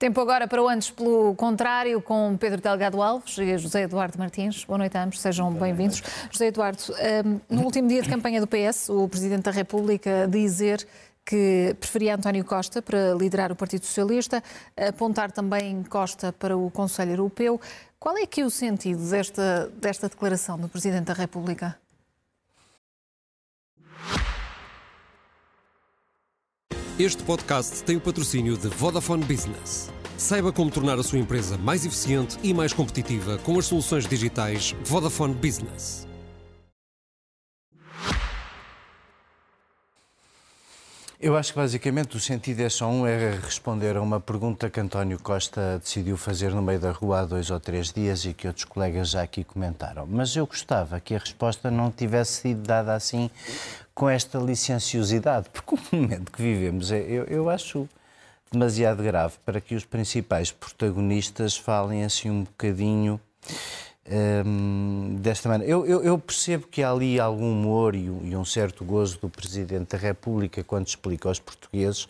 Tempo agora para o antes pelo contrário, com Pedro Delgado Alves e José Eduardo Martins. Boa noite a ambos, sejam bem-vindos. José Eduardo, hum, no último dia de campanha do PS, o Presidente da República dizer que preferia António Costa para liderar o Partido Socialista, apontar também Costa para o Conselho Europeu. Qual é que é o sentido desta, desta declaração do Presidente da República? Este podcast tem o patrocínio de Vodafone Business. Saiba como tornar a sua empresa mais eficiente e mais competitiva com as soluções digitais Vodafone Business. Eu acho que basicamente o sentido é só um, é responder a uma pergunta que António Costa decidiu fazer no meio da rua há dois ou três dias e que outros colegas já aqui comentaram. Mas eu gostava que a resposta não tivesse sido dada assim com esta licenciosidade, porque o momento que vivemos, é, eu, eu acho demasiado grave para que os principais protagonistas falem assim um bocadinho hum, desta maneira. Eu, eu, eu, percebo que há ali algum humor e, e um certo gozo do Presidente da República quando explica aos portugueses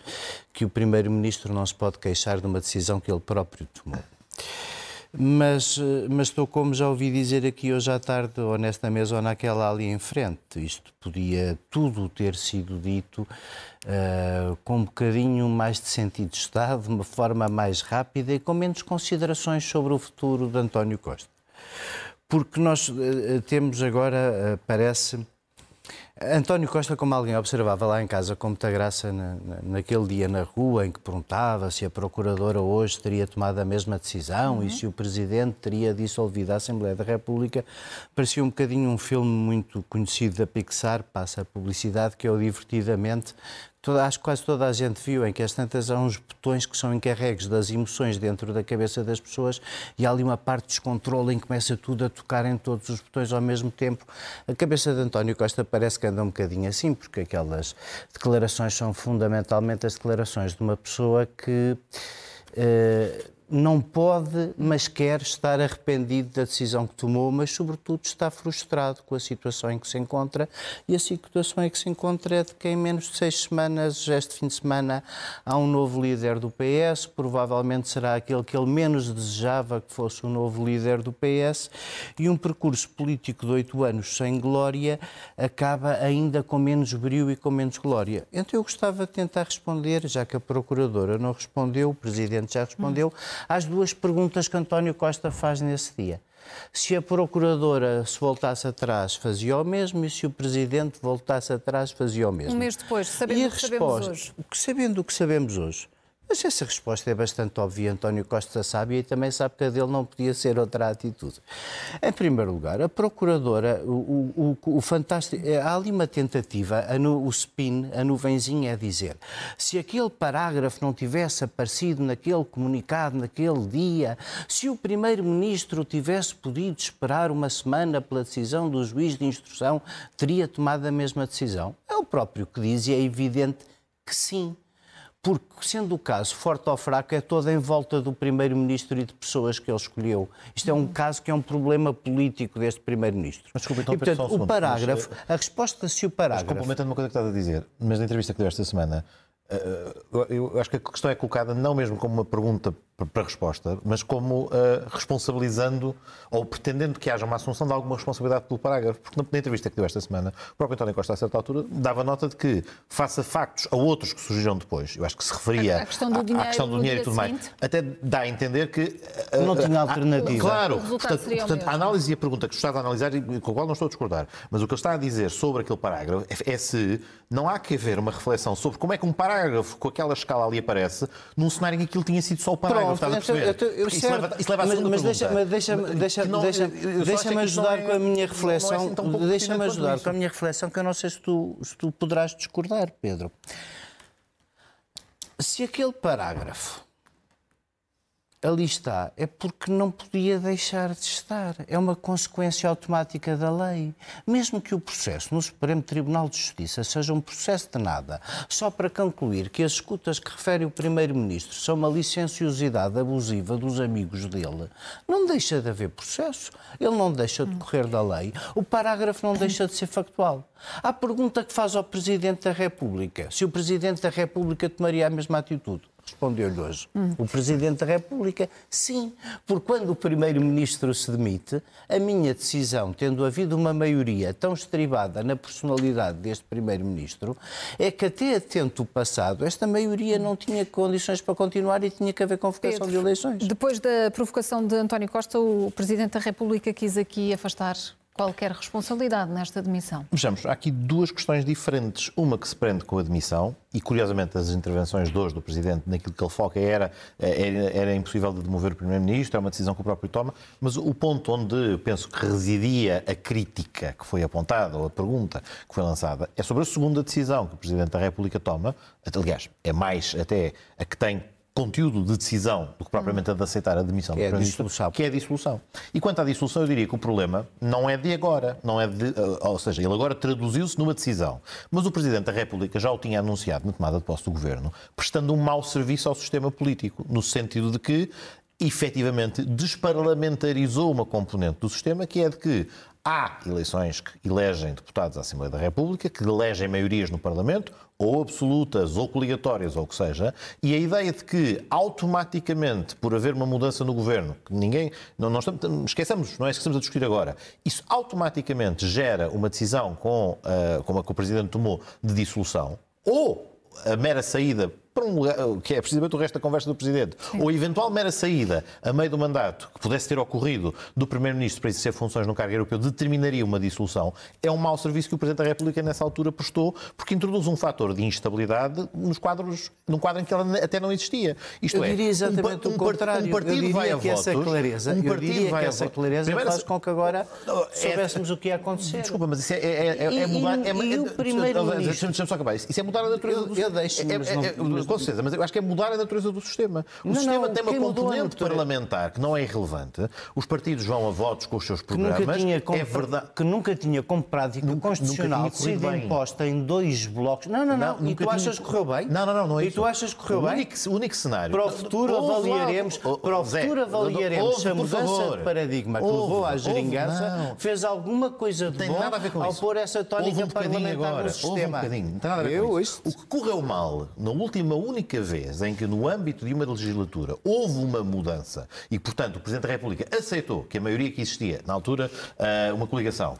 que o Primeiro-Ministro não se pode queixar de uma decisão que ele próprio tomou. Mas, mas estou, como já ouvi dizer aqui hoje à tarde, ou nesta mesa ou naquela ali em frente. Isto podia tudo ter sido dito uh, com um bocadinho mais de sentido de Estado, de uma forma mais rápida e com menos considerações sobre o futuro de António Costa. Porque nós uh, temos agora, uh, parece António Costa, como alguém observava lá em casa com muita graça na, naquele dia na rua em que perguntava se a Procuradora hoje teria tomado a mesma decisão uhum. e se o Presidente teria dissolvido a Assembleia da República, parecia um bocadinho um filme muito conhecido da Pixar, passa a publicidade, que é o Divertidamente, Toda, acho que quase toda a gente viu em que as tantas há uns botões que são encarregues das emoções dentro da cabeça das pessoas e há ali uma parte de descontrole em que começa tudo a tocar em todos os botões ao mesmo tempo. A cabeça de António Costa parece que anda um bocadinho assim, porque aquelas declarações são fundamentalmente as declarações de uma pessoa que. Uh, não pode, mas quer estar arrependido da decisão que tomou, mas, sobretudo, está frustrado com a situação em que se encontra. E a situação em que se encontra é de que, em menos de seis semanas, este fim de semana, há um novo líder do PS. Provavelmente será aquele que ele menos desejava que fosse o novo líder do PS. E um percurso político de oito anos sem glória acaba ainda com menos brilho e com menos glória. Então, eu gostava de tentar responder, já que a Procuradora não respondeu, o Presidente já respondeu. Hum às duas perguntas que António Costa faz nesse dia. Se a Procuradora se voltasse atrás, fazia o mesmo, e se o Presidente voltasse atrás, fazia o mesmo. Um mês depois, sabendo o que sabemos hoje. Sabendo o que sabemos hoje, mas essa resposta é bastante óbvia. António Costa sabe e também sabe que a dele não podia ser outra atitude. Em primeiro lugar, a Procuradora, o, o, o fantástico, é, há ali uma tentativa, a o spin, a nuvenzinha é dizer, se aquele parágrafo não tivesse aparecido naquele comunicado, naquele dia, se o Primeiro-Ministro tivesse podido esperar uma semana pela decisão do juiz de instrução, teria tomado a mesma decisão? É o próprio que diz e é evidente que sim porque, sendo o caso forte ou fraco, é toda em volta do Primeiro-Ministro e de pessoas que ele escolheu. Isto é um caso que é um problema político deste Primeiro-Ministro. Mas desculpa, então, e, portanto, o parágrafo, mas, a resposta se o parágrafo... Mas complementando uma coisa que estás a dizer, mas na entrevista que deu esta semana, eh, eu acho que a questão é colocada não mesmo como uma pergunta para resposta, mas como uh, responsabilizando ou pretendendo que haja uma assunção de alguma responsabilidade pelo parágrafo. Porque na, entrevista que deu esta semana, o próprio António Costa, a certa altura, dava nota de que, faça factos a outros que surgiram depois, eu acho que se referia a, questão do dinheiro, à questão do dinheiro e tudo mais, até dá a entender que. Uh, não tinha alternativa. claro, portanto, portanto a análise e a pergunta que está a analisar, e com a qual não estou a discordar, mas o que ele está a dizer sobre aquele parágrafo é, é se não há que haver uma reflexão sobre como é que um parágrafo com aquela escala ali aparece, num cenário em que aquilo tinha sido só o parágrafo. Pronto, a perceber? Então, eu, isso, leva, isso leva à mas, mas deixa, mas deixa, deixa, deixa, deixa-me ajudar é, com a minha reflexão. É assim deixa-me ajudar com a minha reflexão, que eu não sei se tu, se tu poderás discordar, Pedro. Se aquele parágrafo ali está, é porque não podia deixar de estar. É uma consequência automática da lei. Mesmo que o processo no Supremo Tribunal de Justiça seja um processo de nada, só para concluir que as escutas que refere o Primeiro-Ministro são uma licenciosidade abusiva dos amigos dele, não deixa de haver processo. Ele não deixa de correr da lei. O parágrafo não deixa de ser factual. A pergunta que faz ao Presidente da República, se o Presidente da República tomaria a mesma atitude, Respondeu-lhe hoje hum. o Presidente da República, sim, porque quando o Primeiro-Ministro se demite, a minha decisão, tendo havido uma maioria tão estribada na personalidade deste Primeiro-Ministro, é que até atento o passado, esta maioria não tinha condições para continuar e tinha que haver convocação Pedro, de eleições. Depois da provocação de António Costa, o Presidente da República quis aqui afastar qualquer responsabilidade nesta demissão? Vejamos, há aqui duas questões diferentes. Uma que se prende com a demissão, e curiosamente as intervenções de hoje do Presidente naquilo que ele foca era, era, era impossível de demover o Primeiro-Ministro, é uma decisão que o próprio toma, mas o ponto onde penso que residia a crítica que foi apontada, ou a pergunta que foi lançada, é sobre a segunda decisão que o Presidente da República toma, aliás, é mais até a que tem conteúdo de decisão do que propriamente a de aceitar a demissão que do é Primeiro-Ministro, que é a dissolução. E quanto à dissolução, eu diria que o problema não é de agora, não é de, eh, ou seja, ele agora traduziu-se numa decisão. Mas o Presidente da República já o tinha anunciado na tomada de posse do Governo, prestando um mau serviço ao sistema político, no sentido de que efetivamente desparlamentarizou uma componente do sistema, que é de que há eleições que elegem deputados à Assembleia da República, que elegem maiorias no Parlamento, ou absolutas, ou coligatórias, ou o que seja, e a ideia de que automaticamente, por haver uma mudança no governo, que ninguém. Não, não estamos, esqueçamos, não é isso que estamos a discutir agora, isso automaticamente gera uma decisão com, uh, como a que o Presidente tomou de dissolução, ou a mera saída para um lugar, que é precisamente o resto da conversa do Presidente, Sim. ou eventual mera saída a meio do mandato que pudesse ter ocorrido do Primeiro-Ministro para exercer funções no cargo europeu determinaria uma dissolução, é um mau serviço que o Presidente da República nessa altura prestou, porque introduz um fator de instabilidade nos quadros, num quadro em que ela até não existia. Isto eu é, diria exatamente um, o contrário. Um partido eu vai a que votos, essa clareza, um partido vai que essa clareza Primeiro, faz com que agora é- soubéssemos é, o que ia acontecer. Desculpa, mas isso é, é, é, é mudar... E, é, e o Primeiro-Ministro... Deixa-me só acabar. Isso é mudar a natureza... Eu, eu deixo, mas não, com certeza, mas eu acho que é mudar a natureza do sistema. O não, sistema não, tem uma componente parlamentar que não é irrelevante. Os partidos vão a votos com os seus programas. Que nunca tinha, é verdade... que nunca tinha como prática nunca, constitucional nunca sido bem. imposta em dois blocos. Não, não, não. não e tu tinha... achas que correu bem? Não, não, não. não é e tu achas que correu bem? Único, o único cenário. Para o futuro avaliaremos, para o futuro avaliaremos a mudança de paradigma que levou à geringança fez alguma coisa de bom ao pôr essa tónica parlamentar no sistema. Não tem nada a ver com isso. O que correu mal na última única vez em que no âmbito de uma legislatura houve uma mudança e, portanto, o Presidente da República aceitou que a maioria que existia, na altura, eh, uma coligação,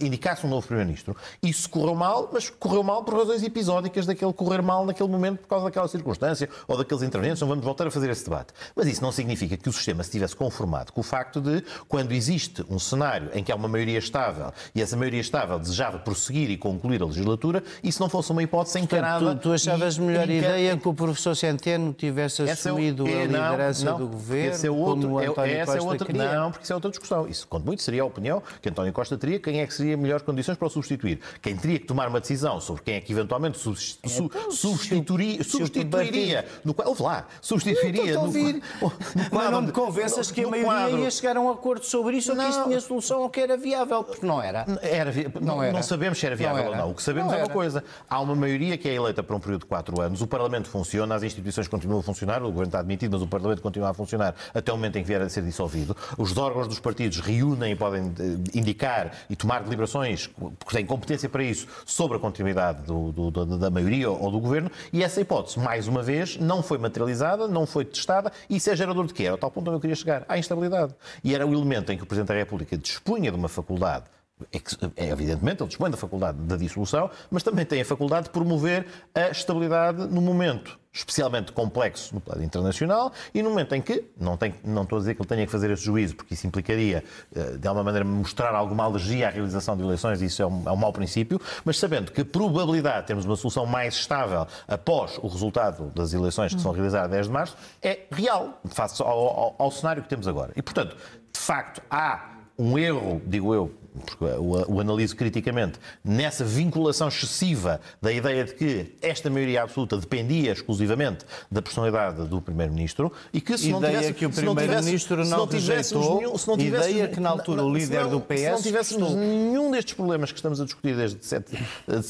indicasse um novo Primeiro-Ministro, isso correu mal, mas correu mal por razões episódicas daquele correr mal naquele momento por causa daquela circunstância ou daqueles intervenientes. Não vamos voltar a fazer esse debate. Mas isso não significa que o sistema se tivesse conformado com o facto de, quando existe um cenário em que há uma maioria estável e essa maioria estável desejava prosseguir e concluir a legislatura, isso não fosse uma hipótese encarada. Tu, tu achavas melhor ideia que o professor Centeno tivesse esse é assumido é, a liderança não, não, do governo, esse é outro, como António essa Costa é outra, queria. Não, porque isso é outra discussão. Isso, quanto muito, seria a opinião que António Costa teria, quem é que seria melhores condições para o substituir. Quem teria que tomar uma decisão sobre quem é que eventualmente é, então, substituiria, substituiria no ouve lá, substituiria no, no, no Mas não me convenças que a maioria quadro. ia chegar a um acordo sobre isso ou que isso tinha solução ou que era viável, porque não era. era não, era. não sabemos se era viável não ou não. O que sabemos é uma coisa. Há uma maioria que é eleita para um período de quatro anos, o Parlamento funciona, as instituições continuam a funcionar, o Governo está admitido, mas o Parlamento continua a funcionar até o momento em que vier a ser dissolvido. Os órgãos dos partidos reúnem e podem eh, indicar e tomar deliberações, porque têm competência para isso, sobre a continuidade do, do, da maioria ou do Governo, e essa hipótese, mais uma vez, não foi materializada, não foi testada, e isso é gerador de quê? Era o tal ponto onde eu queria chegar, à instabilidade. E era o elemento em que o Presidente da República dispunha de uma faculdade é, é, evidentemente, ele dispõe da faculdade da dissolução, mas também tem a faculdade de promover a estabilidade no momento especialmente complexo no plano internacional e no momento em que, não, tem, não estou a dizer que ele tenha que fazer esse juízo, porque isso implicaria, eh, de alguma maneira, mostrar alguma alergia à realização de eleições, e isso é um, é um mau princípio, mas sabendo que a probabilidade de termos uma solução mais estável após o resultado das eleições que são realizadas a 10 de março é real, face ao, ao, ao cenário que temos agora. E, portanto, de facto, há um erro, digo eu, porque o, o analiso criticamente, nessa vinculação excessiva da ideia de que esta maioria absoluta dependia exclusivamente da personalidade do Primeiro-Ministro e que se não ideia tivesse, que o Primeiro-Ministro não, não rejeitou, nenhum, se não tivéssemos, ideia que na altura o líder não, do PS... Se não tivéssemos nenhum destes problemas que estamos a discutir desde 7,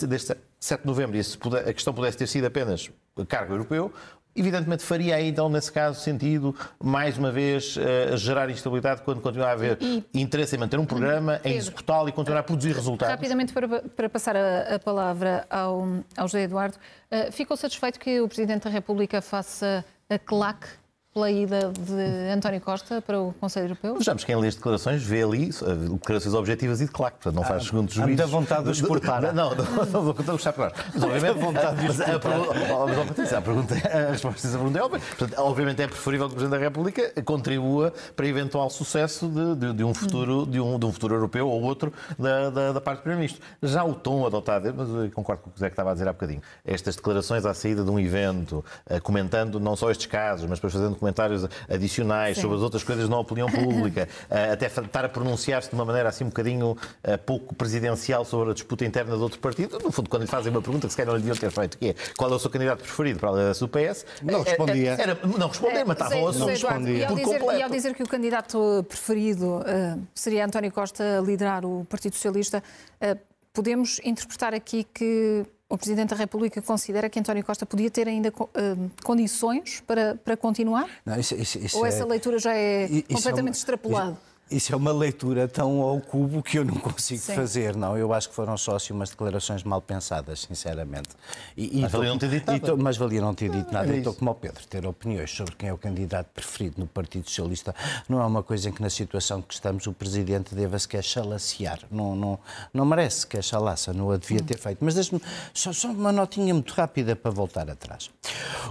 desde 7 de novembro e se a questão pudesse ter sido apenas cargo europeu, evidentemente faria aí, então, nesse caso, sentido, mais uma vez, uh, gerar instabilidade quando continuar a haver e, interesse em manter um programa, Pedro, em executá-lo e continuar a produzir resultados. Rapidamente, para, para passar a, a, palavra ao, ao José Eduardo, uh, ficou satisfeito que o Presidente da República faça a claque pela ida de António Costa para o Conselho Europeu? Vejamos, quem lê as declarações vê ali eh, declarações objetivas e de claque, portanto não faz ah, segundo juízo. Muita vontade de exportar. Não, não, não vou contar para Mas obviamente. vontade de exportar. A, pergunta, a resposta a pergunta é óbvia. Portanto, obviamente é preferível que o Presidente da República contribua para eventual sucesso de, de, de um, futuro, de, um, de um futuro europeu ou outro da, da, da parte do Primeiro-Ministro. Já o tom adotado, mas eu concordo com o que o Zé que estava a dizer há bocadinho, estas declarações à saída de um evento, eh, comentando não só estes casos, mas depois fazendo comentários adicionais Sim. sobre as outras coisas na opinião pública, eh, até estar a pronunciar-se de uma maneira assim um bocadinho eh, pouco presidencial sobre a disputa interna de outro partido. No fundo, quando lhe fazem uma pergunta que se calhar não lhe deviam ter feito, que é qual é o seu candidato preferido para a liderança do PS, não respondia. Era, não responder, matava o assunto. E ao, dizer, e ao dizer que o candidato preferido uh, seria António Costa liderar o Partido Socialista, uh, podemos interpretar aqui que o Presidente da República considera que António Costa podia ter ainda uh, condições para, para continuar? Não, isso, isso, isso Ou essa é, leitura já é completamente é extrapolada? Isso é uma leitura tão ao cubo que eu não consigo Sim. fazer, não. Eu acho que foram só assim umas declarações mal pensadas, sinceramente. E, e mas valia não ter dito nada. Tô, mas valia não ter dito nada. É estou como ao Pedro, ter opiniões sobre quem é o candidato preferido no Partido Socialista não é uma coisa em que, na situação que estamos, o Presidente deva sequer chalacear. Não, não, não merece que a chalaça, não a devia ter feito. Mas deixe-me só, só uma notinha muito rápida para voltar atrás.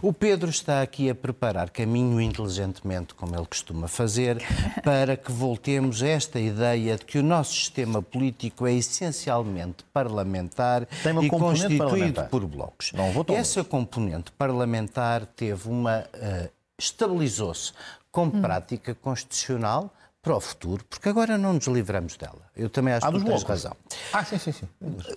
O Pedro está aqui a preparar caminho inteligentemente, como ele costuma fazer, para que voltemos temos esta ideia de que o nosso sistema político é essencialmente parlamentar e constituído parlamentar. por blocos. Essa componente parlamentar teve uma uh, estabilizou-se como hum. prática constitucional para o futuro, porque agora não nos livramos dela. Eu também acho ah, que tens razão. Ah, sim, sim, sim.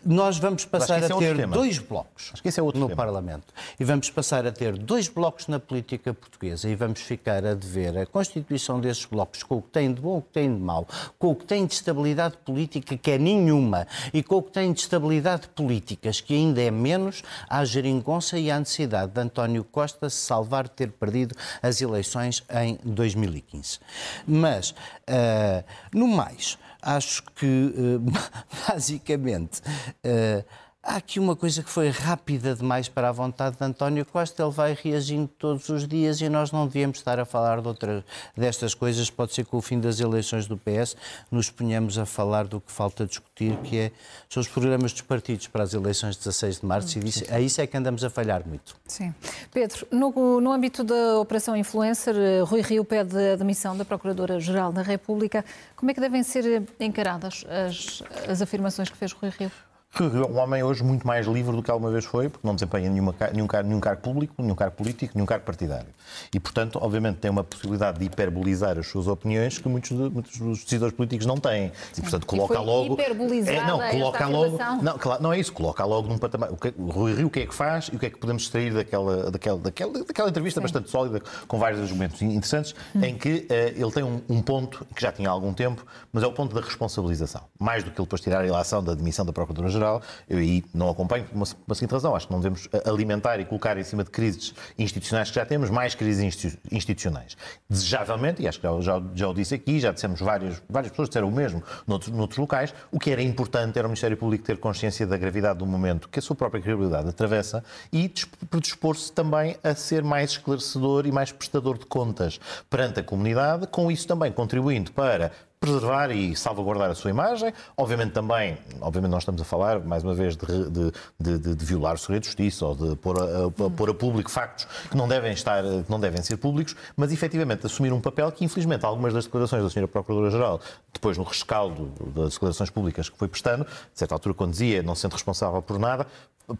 Nós vamos passar a é ter dois blocos acho que esse é outro no tema. Parlamento. E vamos passar a ter dois blocos na política portuguesa e vamos ficar a dever a constituição desses blocos com o que tem de bom, o que tem de mau, com o que tem de estabilidade política, que é nenhuma, e com o que tem de estabilidade políticas, que ainda é menos, à geringonça e à necessidade de António Costa se salvar de ter perdido as eleições em 2015. Mas, uh, no mais, acho que, eh, basicamente, eh, Há aqui uma coisa que foi rápida demais para a vontade de António Costa. Ele vai reagindo todos os dias e nós não devíamos estar a falar de outra, destas coisas. Pode ser que com o fim das eleições do PS nos ponhamos a falar do que falta discutir, que é, são os programas dos partidos para as eleições de 16 de março. E isso, é isso é que andamos a falhar muito. Sim. Pedro, no, no âmbito da Operação Influencer, eh, Rui Rio pede a demissão da Procuradora-Geral da República. Como é que devem ser encaradas as, as afirmações que fez Rui Rio? Um homem hoje muito mais livre do que alguma vez foi, porque não desempenha nenhuma, nenhum, cargo, nenhum cargo público, nenhum cargo político, nenhum cargo partidário. E, portanto, obviamente, tem uma possibilidade de hiperbolizar as suas opiniões que muitos, de, muitos dos decisores políticos não têm. E, portanto, coloca e logo. É, não, coloca logo. Não, claro, não é isso, coloca logo num patamar. O, que, o Rui Rio o que é que faz e o que é que podemos extrair daquela, daquela, daquela, daquela entrevista Sim. bastante sólida, com vários argumentos interessantes, hum. em que uh, ele tem um, um, ponto que já tinha há algum tempo, mas é o ponto da responsabilização. Mais do que ele depois tirar a ilação da demissão da Procuradora-Geral, eu aí não acompanho por uma, uma seguinte razão. Acho que não devemos alimentar e colocar em cima de crises institucionais que já temos mais crises institucionais. Desejavelmente, e acho que já, já, já o disse aqui, já dissemos várias, várias pessoas disseram o mesmo noutros, noutros locais, o que era importante era o Ministério Público ter consciência da gravidade do momento que a sua própria credibilidade atravessa e predispor-se também a ser mais esclarecedor e mais prestador de contas perante a comunidade, com isso também contribuindo para preservar e salvaguardar a sua imagem. Obviamente também, obviamente nós estamos a falar, mais uma vez, de, de, de, de violar o segredo de justiça ou de pôr a, a, pôr a público factos que não devem estar, que não devem ser públicos, mas efetivamente assumir um papel que, infelizmente, algumas das declarações da Sra. Procuradora-Geral, depois no rescaldo das declarações públicas que foi prestando, de certa altura, quando dizia não sendo responsável por nada,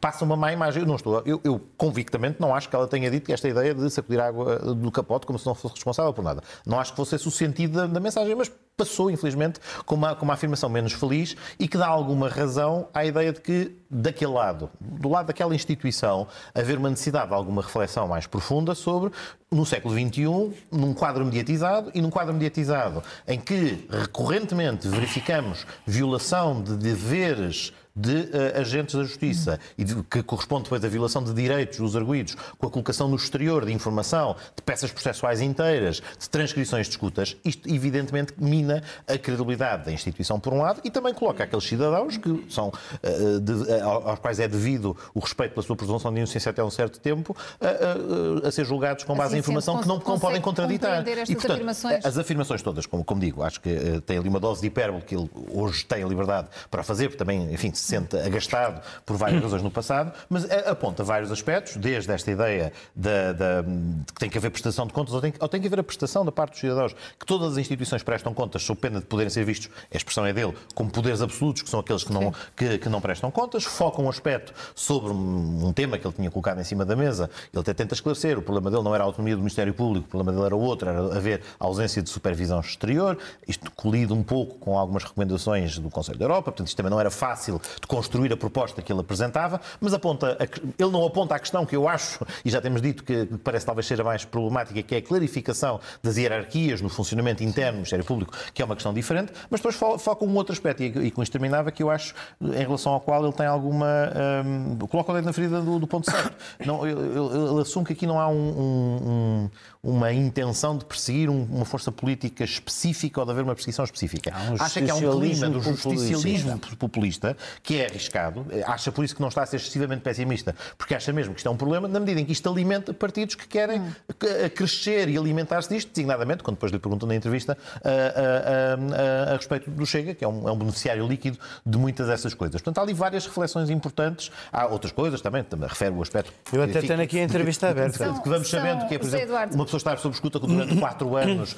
passa uma má imagem. Eu, não estou, eu, eu, convictamente não acho que ela tenha dito esta ideia de sacudir água do capote como se não fosse responsável por nada. Não acho que fosse esse o sentido da, da mensagem, mas passou, infelizmente, com uma, com uma afirmação menos feliz e que dá alguma razão à ideia de que, daquele lado, do lado daquela instituição, haver uma necessidade de alguma reflexão mais profunda sobre, no século XXI, num quadro mediatizado e num quadro mediatizado em que recorrentemente verificamos violação de deveres de uh, agentes da justiça e de, que corresponde depois à violação de direitos dos arguídos, com a colocação no exterior de informação, de peças processuais inteiras, de transcrições de escutas, isto evidentemente mina a credibilidade da instituição por um lado e também coloca aqueles cidadãos que são uh, de, uh, aos quais é devido o respeito pela sua presunção de inocência até um certo tempo a, ser julgados com base assim, em informação que não, não podem contraditar. E, portanto, afirmações? as afirmações todas, como, como digo, acho que tem ali uma dose de hipérbole que ele hoje tem a liberdade para fazer, porque também, enfim, se sente agastado por várias razões no passado, mas aponta vários aspectos, desde esta ideia de, de, de que tem que haver prestação de contas, ou tem, ou tem que haver a prestação da parte dos cidadãos, que todas as instituições prestam contas sob pena de poderem ser vistos, a expressão é dele, como poderes absolutos, que são aqueles que não, que, que não prestam contas, foca um aspecto sobre um, tema que ele tinha colocado em cima da mesa, ele até tenta esclarecer, o problema dele não era a autonomia do Ministério Público, o problema dele era outro, era haver ausência de supervisão exterior, isto colido um pouco com algumas recomendações do Conselho da Europa, portanto isto também não era fácil de construir a proposta que ele apresentava, mas aponta a, ele não aponta a questão que eu acho, e já temos dito que parece talvez seja mais problemática, que é a clarificação das hierarquias no funcionamento interno do Ministério Público, que é uma questão diferente, mas depois foca um outro aspecto, e, com isto terminava, que eu acho, em relação ao qual ele tem alguma. Um, coloca o dedo na ferida do, do ponto certo. Não, ele, assume que aqui não há um, um, uma intenção de perseguir uma força política específica ou de haver uma perseguição específica. Um Acha que há um clima do justicialismo populista que é arriscado. Acha por isso que não está a ser excessivamente pessimista, porque acha mesmo que isto é um problema, na medida em que isto alimenta partidos que querem hum. crescer e alimentar-se disto, designadamente, quando depois lhe perguntam na entrevista a, a, a, a, respeito do Chega, que é um, é um beneficiário líquido de muitas dessas coisas. Portanto, há ali várias reflexões importantes. Há outras coisas também, também refere o aspecto. Eu até tenho aqui a entrevista aberta. Que vamos sabendo que é, por exemplo, uma pessoa estar sob escuta durante quatro anos uh,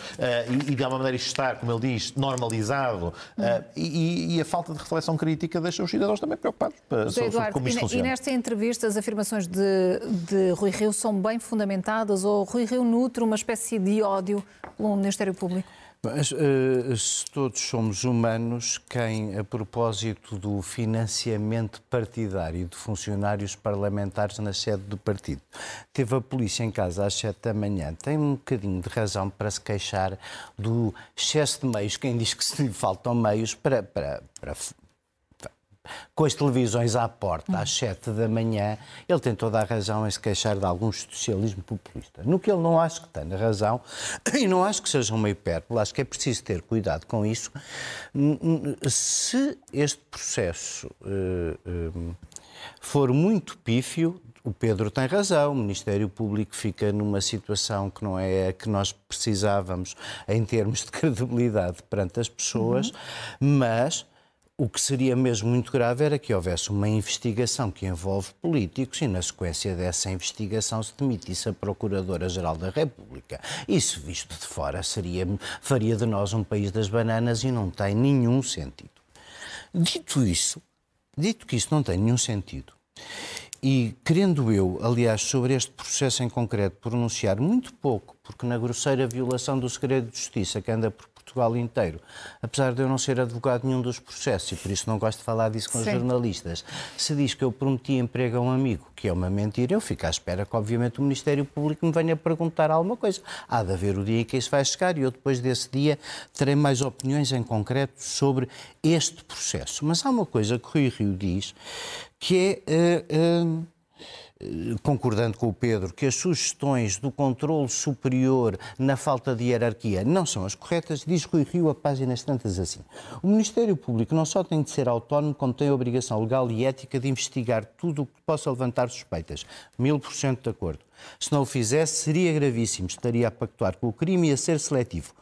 e, e, de alguma maneira estar, como ele diz, normalizado uh, e, e, a falta de reflexão crítica deixa os cidadãos também preocupados para, Eduardo, como isto e, funciona. E nesta entrevista as afirmações de, de Rui Rio são bem fundamentadas ou Rui Rio nutre uma espécie de ódio pelo Ministério Público? Mas, uh, se todos somos humanos, quem, a propósito do financiamento partidário de funcionários parlamentares na sede do partido, teve a polícia em casa às sete da manhã, tem um bocadinho de razão para se queixar do excesso de meios. Quem diz que se lhe faltam meios para, para, para com as televisões à porta às sete da manhã, ele tem toda a razão em se queixar de algum socialismo populista. No que ele não acho que tenha razão, e não acho que seja uma hipérbole, acho que é preciso ter cuidado com isso. Se este processo uh, uh, for muito pífio, o Pedro tem razão, o Ministério Público fica numa situação que não é a que nós precisávamos em termos de credibilidade perante as pessoas, uhum. mas o que seria mesmo muito grave era que houvesse uma investigação que envolve políticos e, na sequência dessa investigação, se demitisse a Procuradora-Geral da República. Isso, visto de fora, seria, faria de nós um país das bananas e não tem nenhum sentido. Dito isso, dito que isso não tem nenhum sentido, e querendo eu, aliás, sobre este processo em concreto, pronunciar muito pouco, porque na grosseira violação do segredo de justiça que anda por Portugal inteiro. Apesar de eu não ser advogado nenhum dos processos e por isso não gosto de falar disso com Sim. os jornalistas, se diz que eu prometi emprego a um amigo, que é uma mentira, eu fico à espera que, obviamente, o Ministério Público me venha perguntar alguma coisa. Há de haver o dia em que isso vai chegar e eu, depois desse dia, terei mais opiniões em concreto sobre este processo. Mas há uma coisa que o Rui Rio diz que é. Uh, uh, concordando com o Pedro, que as sugestões do controle superior na falta de hierarquia não são as corretas, diz Rui Rio a páginas tantas assim. O Ministério Público não só tem de ser autónomo, como tem a obrigação legal e ética de investigar tudo o que possa levantar suspeitas. Mil por cento de acordo. Se não o fizesse, seria gravíssimo, estaria a pactuar com o crime e a ser seletivo.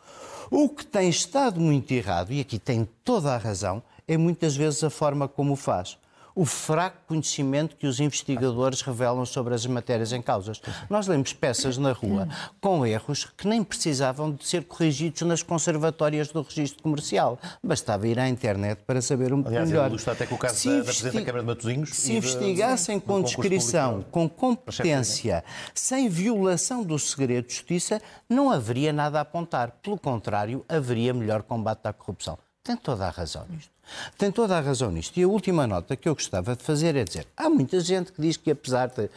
O que tem estado muito errado, e aqui tem toda a razão, é muitas vezes a forma como o faz o fraco conhecimento que os investigadores revelam sobre as matérias em causas. Nós lemos peças na rua com erros que nem precisavam de ser corrigidos nas conservatórias do registro comercial. Bastava ir à internet para saber um pouco melhor. Aliás, até com o caso se da, da Presidente da Câmara de Matosinhos. Se investigassem de, com descrição, com competência, sem violação do segredo de justiça, não haveria nada a apontar. Pelo contrário, haveria melhor combate à corrupção. Tem toda a razão nisto. Tem toda a razão nisto. E a última nota que eu gostava de fazer é dizer: há muita gente que diz que, apesar de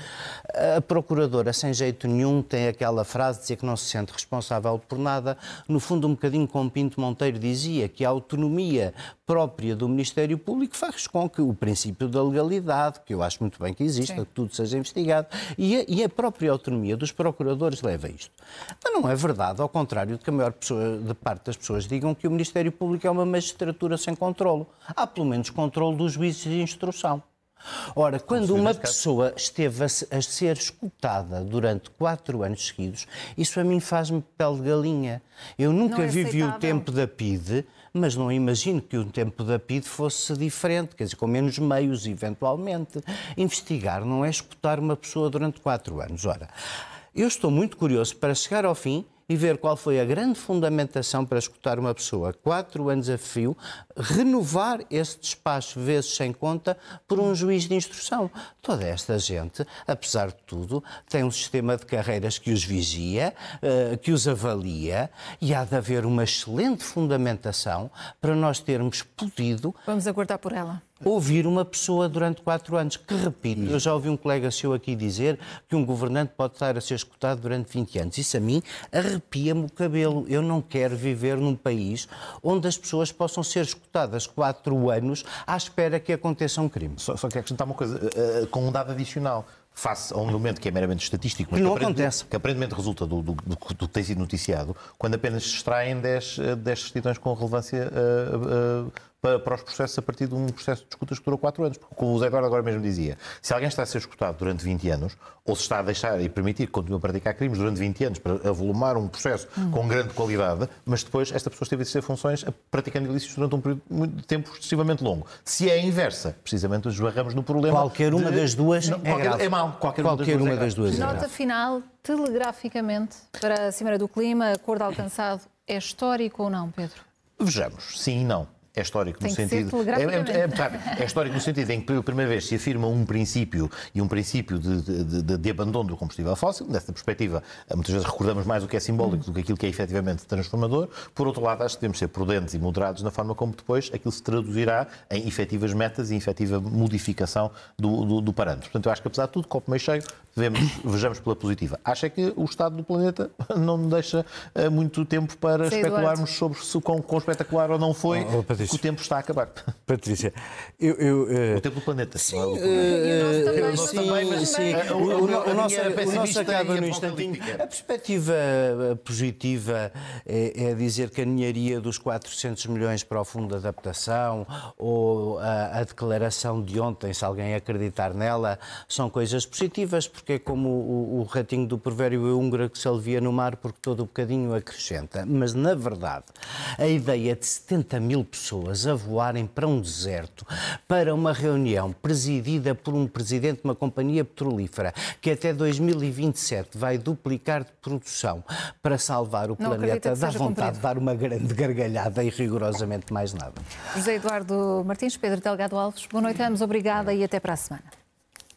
a procuradora sem jeito nenhum tem aquela frase de dizer que não se sente responsável por nada, no fundo, um bocadinho como Pinto Monteiro dizia, que a autonomia própria do Ministério Público faz com que o princípio da legalidade, que eu acho muito bem que exista, Sim. que tudo seja investigado, e a, e a, própria autonomia dos procuradores leva a isto. Mas não é verdade, ao contrário de que a maior pessoa, de parte das pessoas digam que o Ministério Público é uma magistratura sem controlo. Há pelo menos controle dos juízes de instrução. Ora, quando uma pessoa esteve a, a, ser escutada durante quatro anos seguidos, isso a mim faz-me pele de galinha. Eu nunca é vivi aceitável. o tempo da PIDE, mas não imagino que o tempo da PIDE fosse diferente, quer dizer, com menos meios, eventualmente. Investigar não é escutar uma pessoa durante quatro anos. Ora, eu estou muito curioso para chegar ao fim e ver qual foi a grande fundamentação para escutar uma pessoa quatro anos a fio, renovar esse despacho vezes sem conta por um juiz de instrução. Toda esta gente, apesar de tudo, tem um sistema de carreiras que os vigia, eh, que os avalia e há de haver uma excelente fundamentação para nós termos podido. Vamos aguardar por ela ouvir uma pessoa durante quatro anos. Que repito, eu já ouvi um colega seu aqui dizer que um governante pode estar a ser escutado durante 20 anos. Isso a mim arrepia-me o cabelo. Eu não quero viver num país onde as pessoas possam ser escutadas quatro anos à espera que aconteça um crime. Só, só que acrescentar uma coisa, uh, com um dado adicional face a um elemento que é meramente estatístico, mas que, não acontece. que aparentemente resulta do, do, do, do, que tem sido noticiado, quando apenas se extraem 10, 10 certidões com relevância uh, uh, para, para os processos a partir de um processo de escutas que durou 4 anos. Porque, como o Zé Eduardo agora mesmo dizia, se alguém está a ser escutado durante 20 anos, ou se está a deixar e permitir que continue a praticar crimes durante 20 anos para avolumar um processo hum. com grande qualidade, mas depois esta pessoa esteve a exercer funções praticando ilícitos durante um período de tempo excessivamente longo. Se é a inversa, precisamente esbarramos no problema. Qualquer uma de... das duas não, é, qualquer, é mau. Qualquer, qualquer uma das duas, é uma das duas Nota final, telegraficamente, para a Cimeira do Clima, acordo alcançado, é histórico ou não, Pedro? Vejamos, sim e não. É histórico no sentido. É, é, é, é, histórico no sentido em que pela primeira vez se afirma um princípio e um princípio de, de, de, de abandono do combustível fóssil. Nessa perspectiva, muitas vezes recordamos mais o que é simbólico do que aquilo que é efetivamente transformador. Por outro lado, acho que devemos ser prudentes e moderados na forma como depois aquilo se traduzirá em efetivas metas e efetiva modificação do, do, do parâmetro. Portanto, eu acho que apesar de tudo, copo meio cheio, devemos, vejamos pela positiva. Acho é que o estado do planeta não me deixa uh, muito tempo para Sei especularmos Eduardo. sobre se quão, quão espetacular ou não foi, oh, oh, o tempo está a acabar. Patrícia, eu... eu uh... O tempo do planeta. Sim, uh, sim, também, sim. O, o, o, nosso, o nosso acaba no instantinho. A perspectiva positiva é, é, dizer que a ninharia dos 400 milhões para o Fundo de Adaptação ou a, a declaração de ontem, se alguém acreditar nela, são coisas positivas, porque é como o, o ratinho do provérbio húngaro que se alivia no mar porque todo o bocadinho acrescenta. Mas, na verdade, a ideia de 70 mil pessoas a voarem para um deserto, para uma reunião presidida por um presidente de uma companhia petrolífera que até 2027 vai duplicar de produção para salvar o Não planeta, dá vontade cumprido. de dar uma grande gargalhada e rigorosamente mais nada. José Eduardo Martins, Pedro Delgado Alves, boa noite a ambos, obrigada e até para a semana.